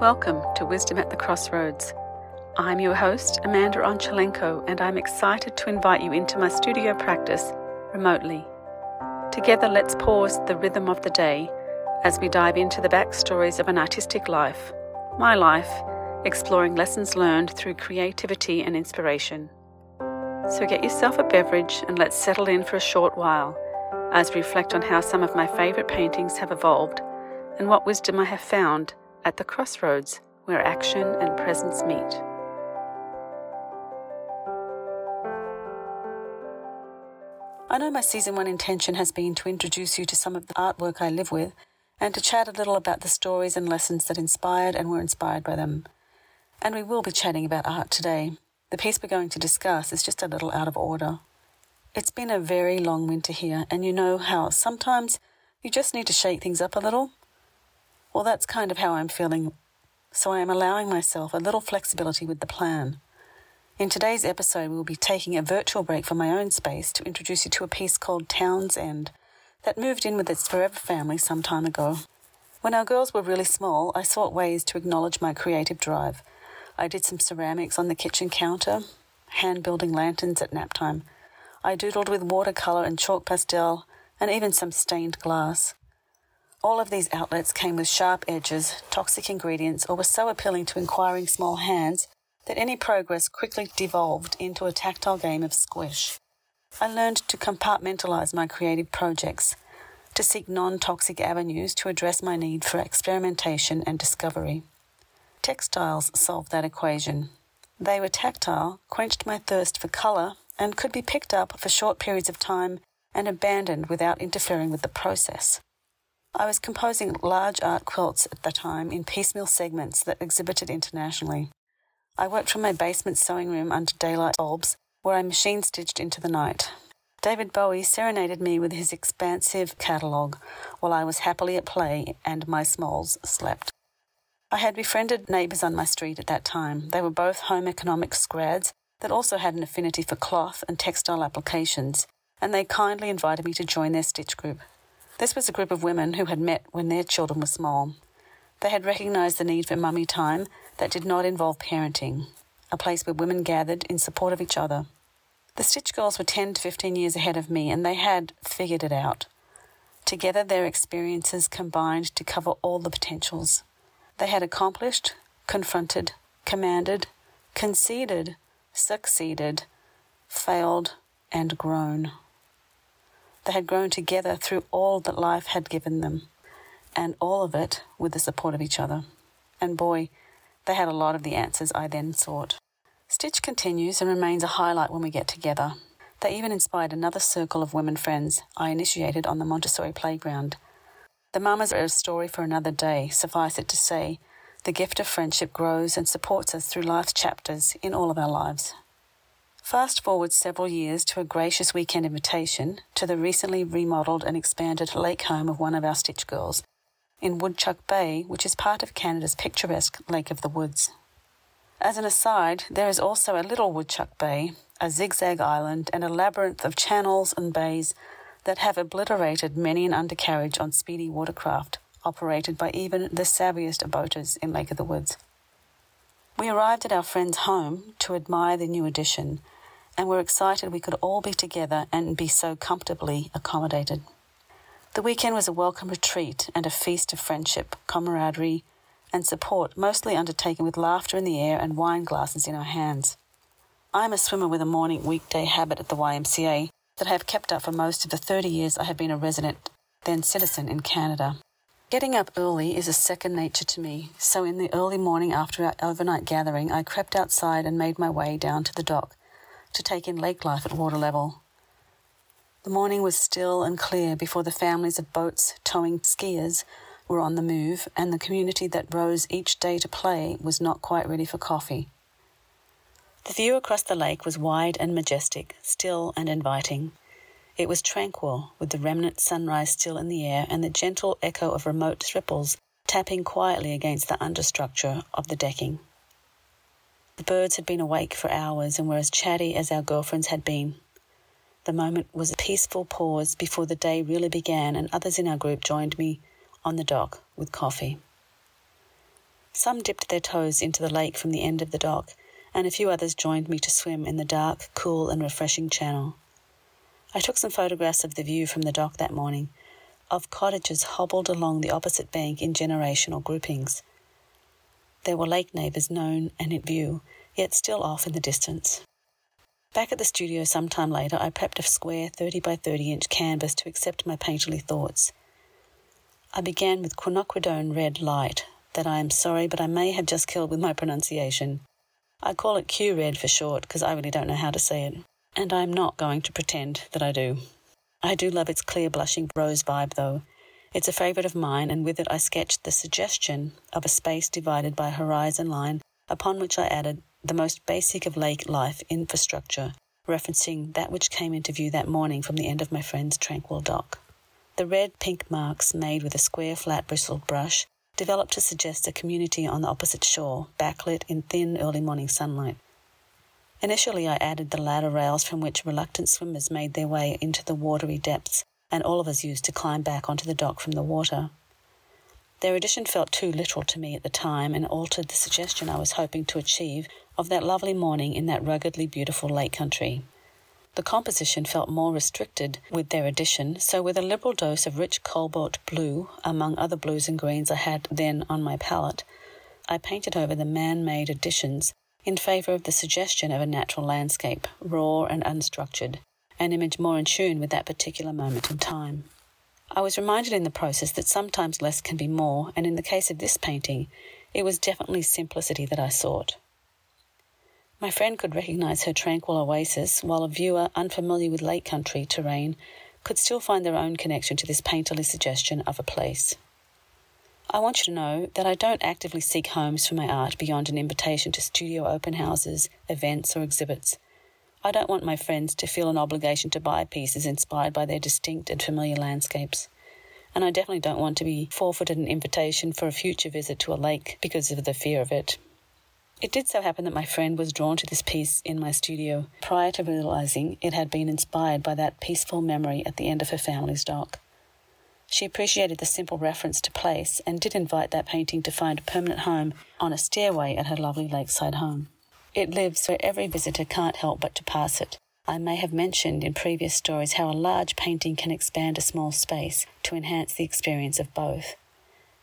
Welcome to Wisdom at the Crossroads. I'm your host, Amanda Onchalenko, and I'm excited to invite you into my studio practice remotely. Together, let's pause the rhythm of the day as we dive into the backstories of an artistic life, my life, exploring lessons learned through creativity and inspiration. So get yourself a beverage and let's settle in for a short while as we reflect on how some of my favourite paintings have evolved and what wisdom I have found at the crossroads where action and presence meet. I know my season one intention has been to introduce you to some of the artwork I live with and to chat a little about the stories and lessons that inspired and were inspired by them. And we will be chatting about art today. The piece we're going to discuss is just a little out of order. It's been a very long winter here, and you know how sometimes you just need to shake things up a little well, that's kind of how I'm feeling, so I am allowing myself a little flexibility with the plan. In today's episode, we will be taking a virtual break from my own space to introduce you to a piece called Town's End that moved in with its forever family some time ago. When our girls were really small, I sought ways to acknowledge my creative drive. I did some ceramics on the kitchen counter, hand building lanterns at nap time. I doodled with watercolor and chalk pastel, and even some stained glass. All of these outlets came with sharp edges, toxic ingredients, or were so appealing to inquiring small hands that any progress quickly devolved into a tactile game of squish. I learned to compartmentalize my creative projects, to seek non toxic avenues to address my need for experimentation and discovery. Textiles solved that equation. They were tactile, quenched my thirst for colour, and could be picked up for short periods of time and abandoned without interfering with the process. I was composing large art quilts at the time in piecemeal segments that exhibited internationally. I worked from my basement sewing room under daylight bulbs, where I machine stitched into the night. David Bowie serenaded me with his expansive catalogue while I was happily at play and my smalls slept. I had befriended neighbours on my street at that time. They were both home economics grads that also had an affinity for cloth and textile applications, and they kindly invited me to join their stitch group. This was a group of women who had met when their children were small. They had recognised the need for mummy time that did not involve parenting, a place where women gathered in support of each other. The Stitch Girls were 10 to 15 years ahead of me, and they had figured it out. Together, their experiences combined to cover all the potentials. They had accomplished, confronted, commanded, conceded, succeeded, failed, and grown. They had grown together through all that life had given them, and all of it with the support of each other. And boy, they had a lot of the answers I then sought. Stitch continues and remains a highlight when we get together. They even inspired another circle of women friends I initiated on the Montessori playground. The mamas are a story for another day, suffice it to say. The gift of friendship grows and supports us through life's chapters in all of our lives. Fast forward several years to a gracious weekend invitation to the recently remodelled and expanded lake home of one of our Stitch girls in Woodchuck Bay, which is part of Canada's picturesque Lake of the Woods. As an aside, there is also a little Woodchuck Bay, a zigzag island, and a labyrinth of channels and bays that have obliterated many an undercarriage on speedy watercraft operated by even the savviest of boaters in Lake of the Woods. We arrived at our friend's home to admire the new addition and were excited we could all be together and be so comfortably accommodated. The weekend was a welcome retreat and a feast of friendship, camaraderie, and support, mostly undertaken with laughter in the air and wine glasses in our hands. I am a swimmer with a morning weekday habit at the YMCA that I have kept up for most of the 30 years I have been a resident, then citizen in Canada. Getting up early is a second nature to me, so in the early morning after our overnight gathering, I crept outside and made my way down to the dock to take in lake life at water level. The morning was still and clear before the families of boats towing skiers were on the move, and the community that rose each day to play was not quite ready for coffee. The view across the lake was wide and majestic, still and inviting. It was tranquil, with the remnant sunrise still in the air and the gentle echo of remote ripples tapping quietly against the understructure of the decking. The birds had been awake for hours and were as chatty as our girlfriends had been. The moment was a peaceful pause before the day really began, and others in our group joined me on the dock with coffee. Some dipped their toes into the lake from the end of the dock, and a few others joined me to swim in the dark, cool, and refreshing channel. I took some photographs of the view from the dock that morning, of cottages hobbled along the opposite bank in generational groupings. There were lake neighbours known and in view, yet still off in the distance. Back at the studio some time later, I prepped a square 30 by 30 inch canvas to accept my painterly thoughts. I began with quinacridone red light, that I am sorry, but I may have just killed with my pronunciation. I call it Q red for short because I really don't know how to say it, and I am not going to pretend that I do. I do love its clear blushing rose vibe though. It's a favourite of mine, and with it I sketched the suggestion of a space divided by a horizon line upon which I added the most basic of lake life infrastructure, referencing that which came into view that morning from the end of my friend's tranquil dock. The red pink marks made with a square flat bristled brush developed to suggest a community on the opposite shore, backlit in thin early morning sunlight. Initially, I added the ladder rails from which reluctant swimmers made their way into the watery depths, and all of us used to climb back onto the dock from the water. Their addition felt too literal to me at the time and altered the suggestion I was hoping to achieve of that lovely morning in that ruggedly beautiful lake country. The composition felt more restricted with their addition, so with a liberal dose of rich cobalt blue, among other blues and greens I had then on my palette, I painted over the man made additions in favour of the suggestion of a natural landscape, raw and unstructured, an image more in tune with that particular moment in time. I was reminded in the process that sometimes less can be more, and in the case of this painting, it was definitely simplicity that I sought. My friend could recognize her tranquil oasis, while a viewer unfamiliar with lake country terrain could still find their own connection to this painterly suggestion of a place. I want you to know that I don't actively seek homes for my art beyond an invitation to studio open houses, events, or exhibits. I don't want my friends to feel an obligation to buy pieces inspired by their distinct and familiar landscapes. And I definitely don't want to be forfeited an invitation for a future visit to a lake because of the fear of it. It did so happen that my friend was drawn to this piece in my studio prior to realizing it had been inspired by that peaceful memory at the end of her family's dock. She appreciated the simple reference to place and did invite that painting to find a permanent home on a stairway at her lovely lakeside home. It lives where every visitor can't help but to pass it. I may have mentioned in previous stories how a large painting can expand a small space to enhance the experience of both.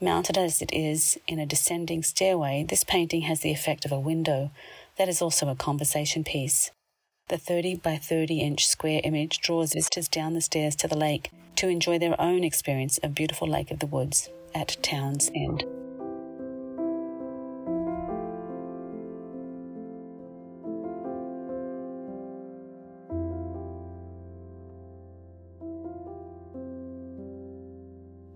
Mounted as it is in a descending stairway, this painting has the effect of a window that is also a conversation piece. The 30 by 30 inch square image draws visitors down the stairs to the lake to enjoy their own experience of beautiful Lake of the Woods at Town's End.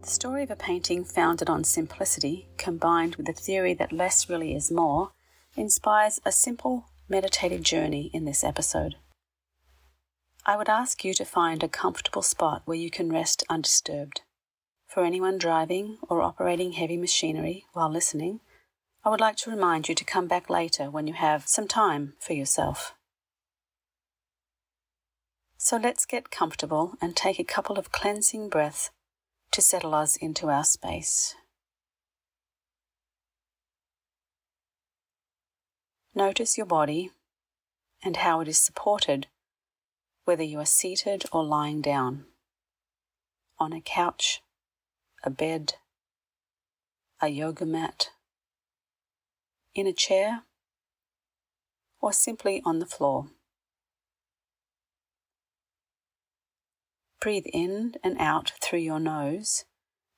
The story of a painting founded on simplicity, combined with the theory that less really is more, inspires a simple meditative journey in this episode. I would ask you to find a comfortable spot where you can rest undisturbed. For anyone driving or operating heavy machinery while listening, I would like to remind you to come back later when you have some time for yourself. So let's get comfortable and take a couple of cleansing breaths to settle us into our space. Notice your body and how it is supported, whether you are seated or lying down, on a couch, a bed, a yoga mat, in a chair, or simply on the floor. Breathe in and out through your nose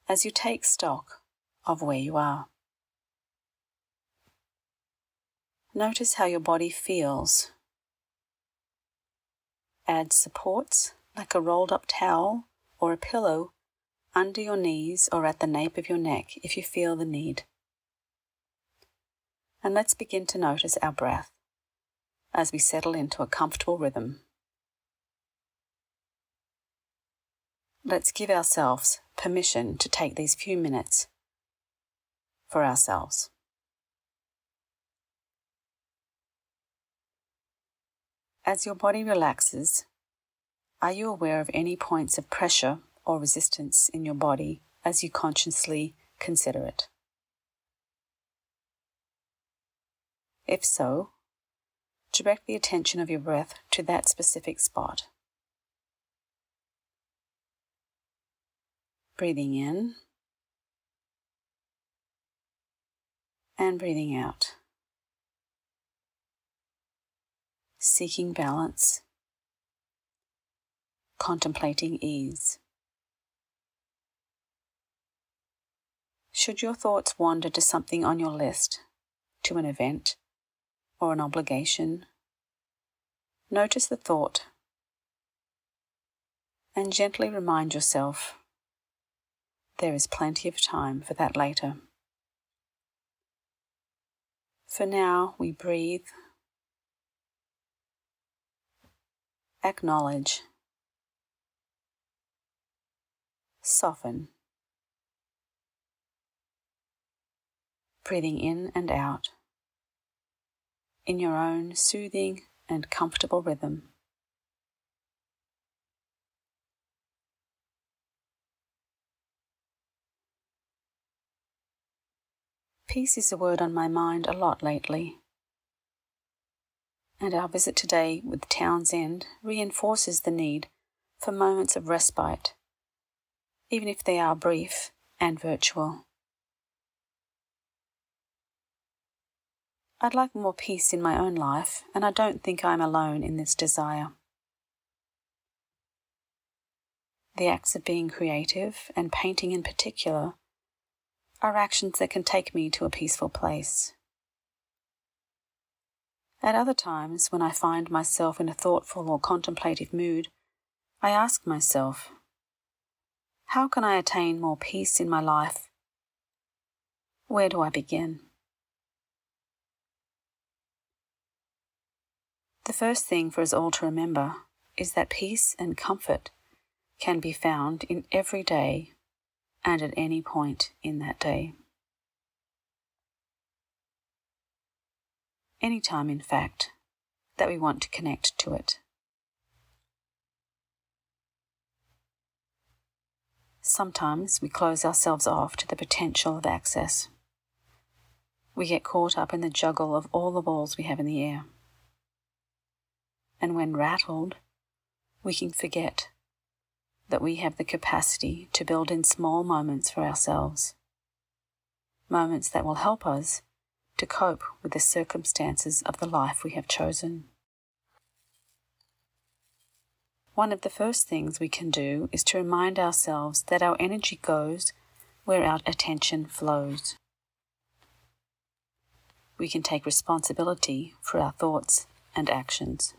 as you take stock of where you are. Notice how your body feels. Add supports like a rolled up towel or a pillow under your knees or at the nape of your neck if you feel the need. And let's begin to notice our breath as we settle into a comfortable rhythm. Let's give ourselves permission to take these few minutes for ourselves. As your body relaxes, are you aware of any points of pressure or resistance in your body as you consciously consider it? If so, direct the attention of your breath to that specific spot. Breathing in and breathing out. Seeking balance, contemplating ease. Should your thoughts wander to something on your list, to an event or an obligation, notice the thought and gently remind yourself there is plenty of time for that later. For now, we breathe, acknowledge, soften, breathing in and out in your own soothing and comfortable rhythm. Peace is a word on my mind a lot lately. And our visit today with Town's End reinforces the need for moments of respite, even if they are brief and virtual. I'd like more peace in my own life, and I don't think I'm alone in this desire. The acts of being creative, and painting in particular, are actions that can take me to a peaceful place. At other times, when I find myself in a thoughtful or contemplative mood, I ask myself, how can I attain more peace in my life? Where do I begin? The first thing for us all to remember is that peace and comfort can be found in every day and at any point in that day. Any time, in fact, that we want to connect to it. Sometimes we close ourselves off to the potential of access. We get caught up in the juggle of all the balls we have in the air. And when rattled, we can forget that we have the capacity to build in small moments for ourselves. Moments that will help us to cope with the circumstances of the life we have chosen. One of the first things we can do is to remind ourselves that our energy goes where our attention flows. We can take responsibility for our thoughts and actions.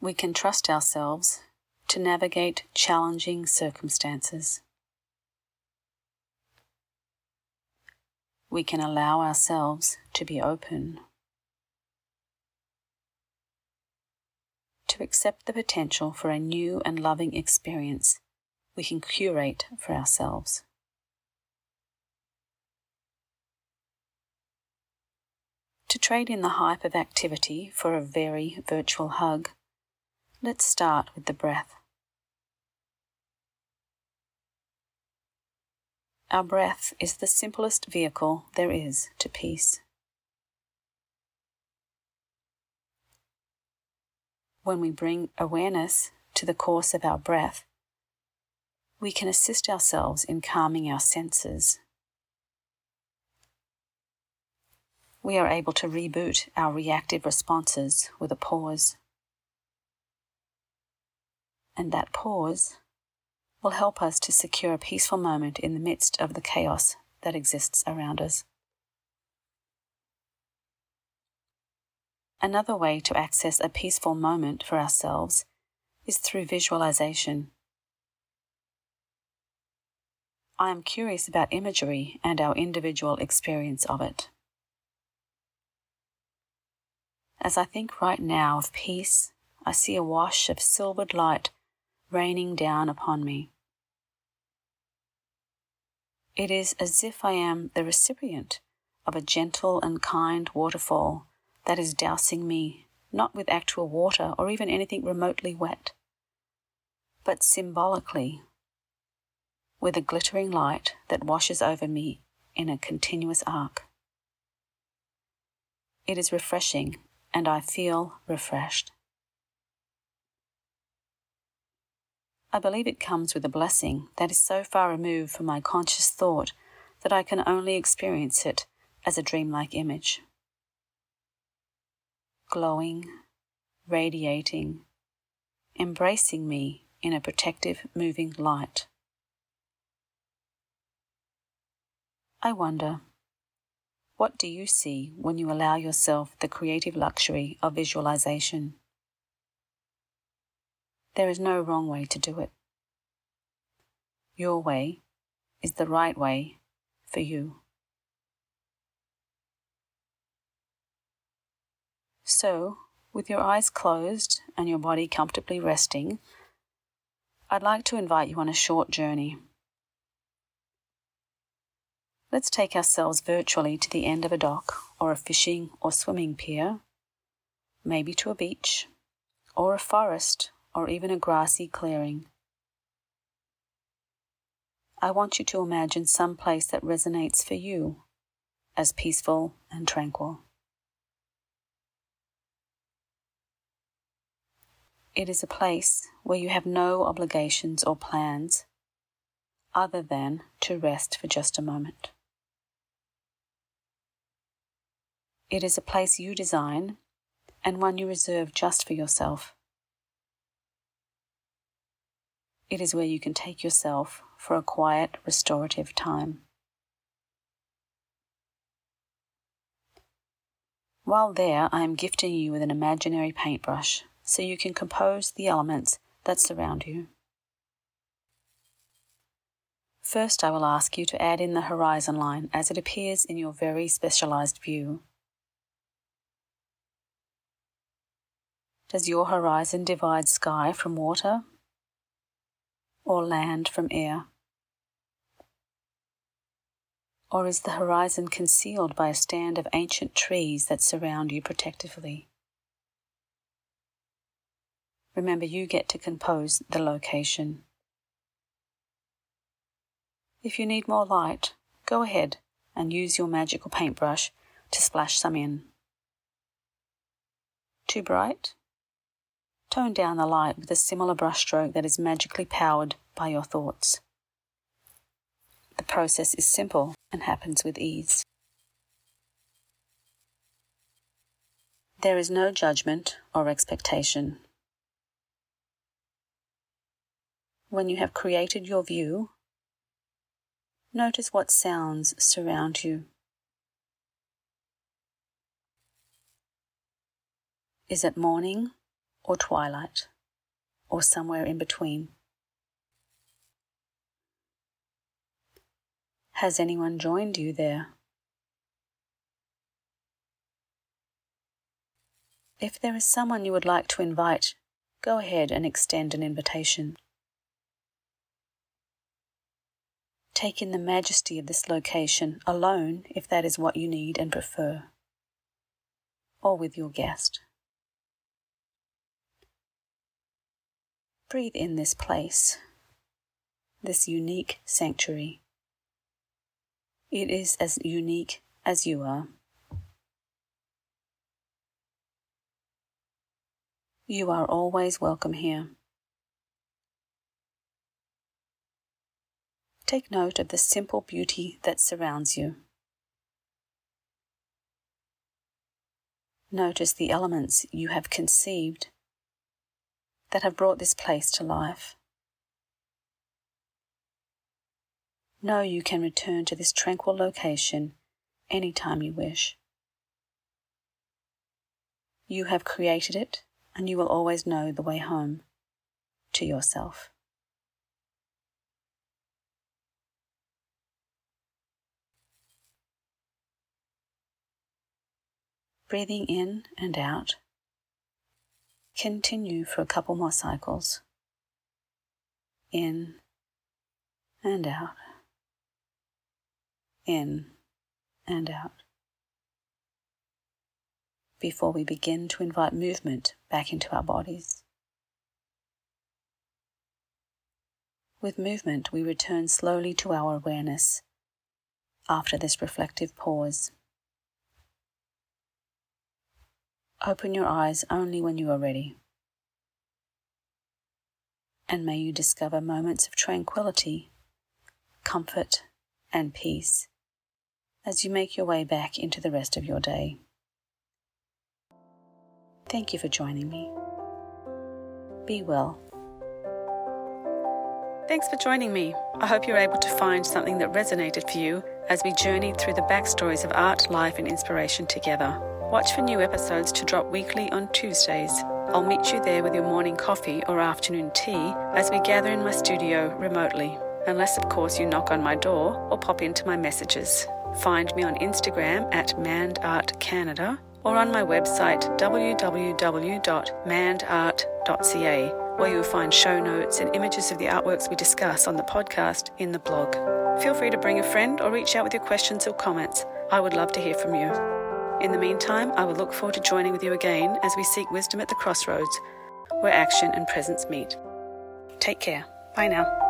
We can trust ourselves to navigate challenging circumstances. We can allow ourselves to be open, to accept the potential for a new and loving experience we can curate for ourselves. To trade in the hype of activity for a very virtual hug Let's start with the breath. Our breath is the simplest vehicle there is to peace. When we bring awareness to the course of our breath, we can assist ourselves in calming our senses. We are able to reboot our reactive responses with a pause and that pause will help us to secure a peaceful moment in the midst of the chaos that exists around us. Another way to access a peaceful moment for ourselves is through visualization. I am curious about imagery and our individual experience of it. As I think right now of peace, I see a wash of silvered light raining down upon me. It is as if I am the recipient of a gentle and kind waterfall that is dousing me, not with actual water or even anything remotely wet, but symbolically with a glittering light that washes over me in a continuous arc. It is refreshing, and I feel refreshed. I believe it comes with a blessing that is so far removed from my conscious thought that I can only experience it as a dreamlike image. Glowing, radiating, embracing me in a protective, moving light. I wonder, what do you see when you allow yourself the creative luxury of visualization? There is no wrong way to do it. Your way is the right way for you. So, with your eyes closed and your body comfortably resting, I'd like to invite you on a short journey. Let's take ourselves virtually to the end of a dock or a fishing or swimming pier, maybe to a beach, or a forest, or even a grassy clearing. I want you to imagine some place that resonates for you as peaceful and tranquil. It is a place where you have no obligations or plans other than to rest for just a moment. It is a place you design and one you reserve just for yourself. It is where you can take yourself for a quiet, restorative time. While there, I am gifting you with an imaginary paintbrush so you can compose the elements that surround you. First, I will ask you to add in the horizon line as it appears in your very specialized view. Does your horizon divide sky from water or land from air? Or is the horizon concealed by a stand of ancient trees that surround you protectively? Remember, you get to compose the location. If you need more light, go ahead and use your magical paintbrush to splash some in. Too bright? Tone down the light with a similar brushstroke that is magically powered by your thoughts. The process is simple and happens with ease. There is no judgment or expectation. When you have created your view, notice what sounds surround you. Is it morning or twilight or somewhere in between? Has anyone joined you there? If there is someone you would like to invite, go ahead and extend an invitation. Take in the majesty of this location alone if that is what you need and prefer, or with your guest. Breathe in this place, this unique sanctuary. It is as unique as you are. You are always welcome here. Take note of the simple beauty that surrounds you. Notice the elements you have conceived that have brought this place to life. Know you can return to this tranquil location anytime you wish. You have created it, and you will always know the way home to yourself. breathing in and out. Continue for a couple more cycles. In and out. In and out. Before we begin to invite movement back into our bodies. With movement, we return slowly to our awareness after this reflective pause. Open your eyes only when you are ready. And may you discover moments of tranquility, comfort, and peace as you make your way back into the rest of your day. Thank you for joining me. Be well. Thanks for joining me. I hope you're able to find something that resonated for you as we journeyed through the backstories of art, life, and inspiration together. Watch for new episodes to drop weekly on Tuesdays. I'll meet you there with your morning coffee or afternoon tea as we gather in my studio remotely. Unless, of course, you knock on my door or pop into my messages. Find me on Instagram at mandartcanada or on my website www.mandart.ca where you'll find show notes and images of the artworks we discuss on the podcast in the blog. Feel free to bring a friend or reach out with your questions or comments. I would love to hear from you. In the meantime, I will look forward to joining with you again as we seek wisdom at the crossroads, where action and presence meet. Take care. Bye now.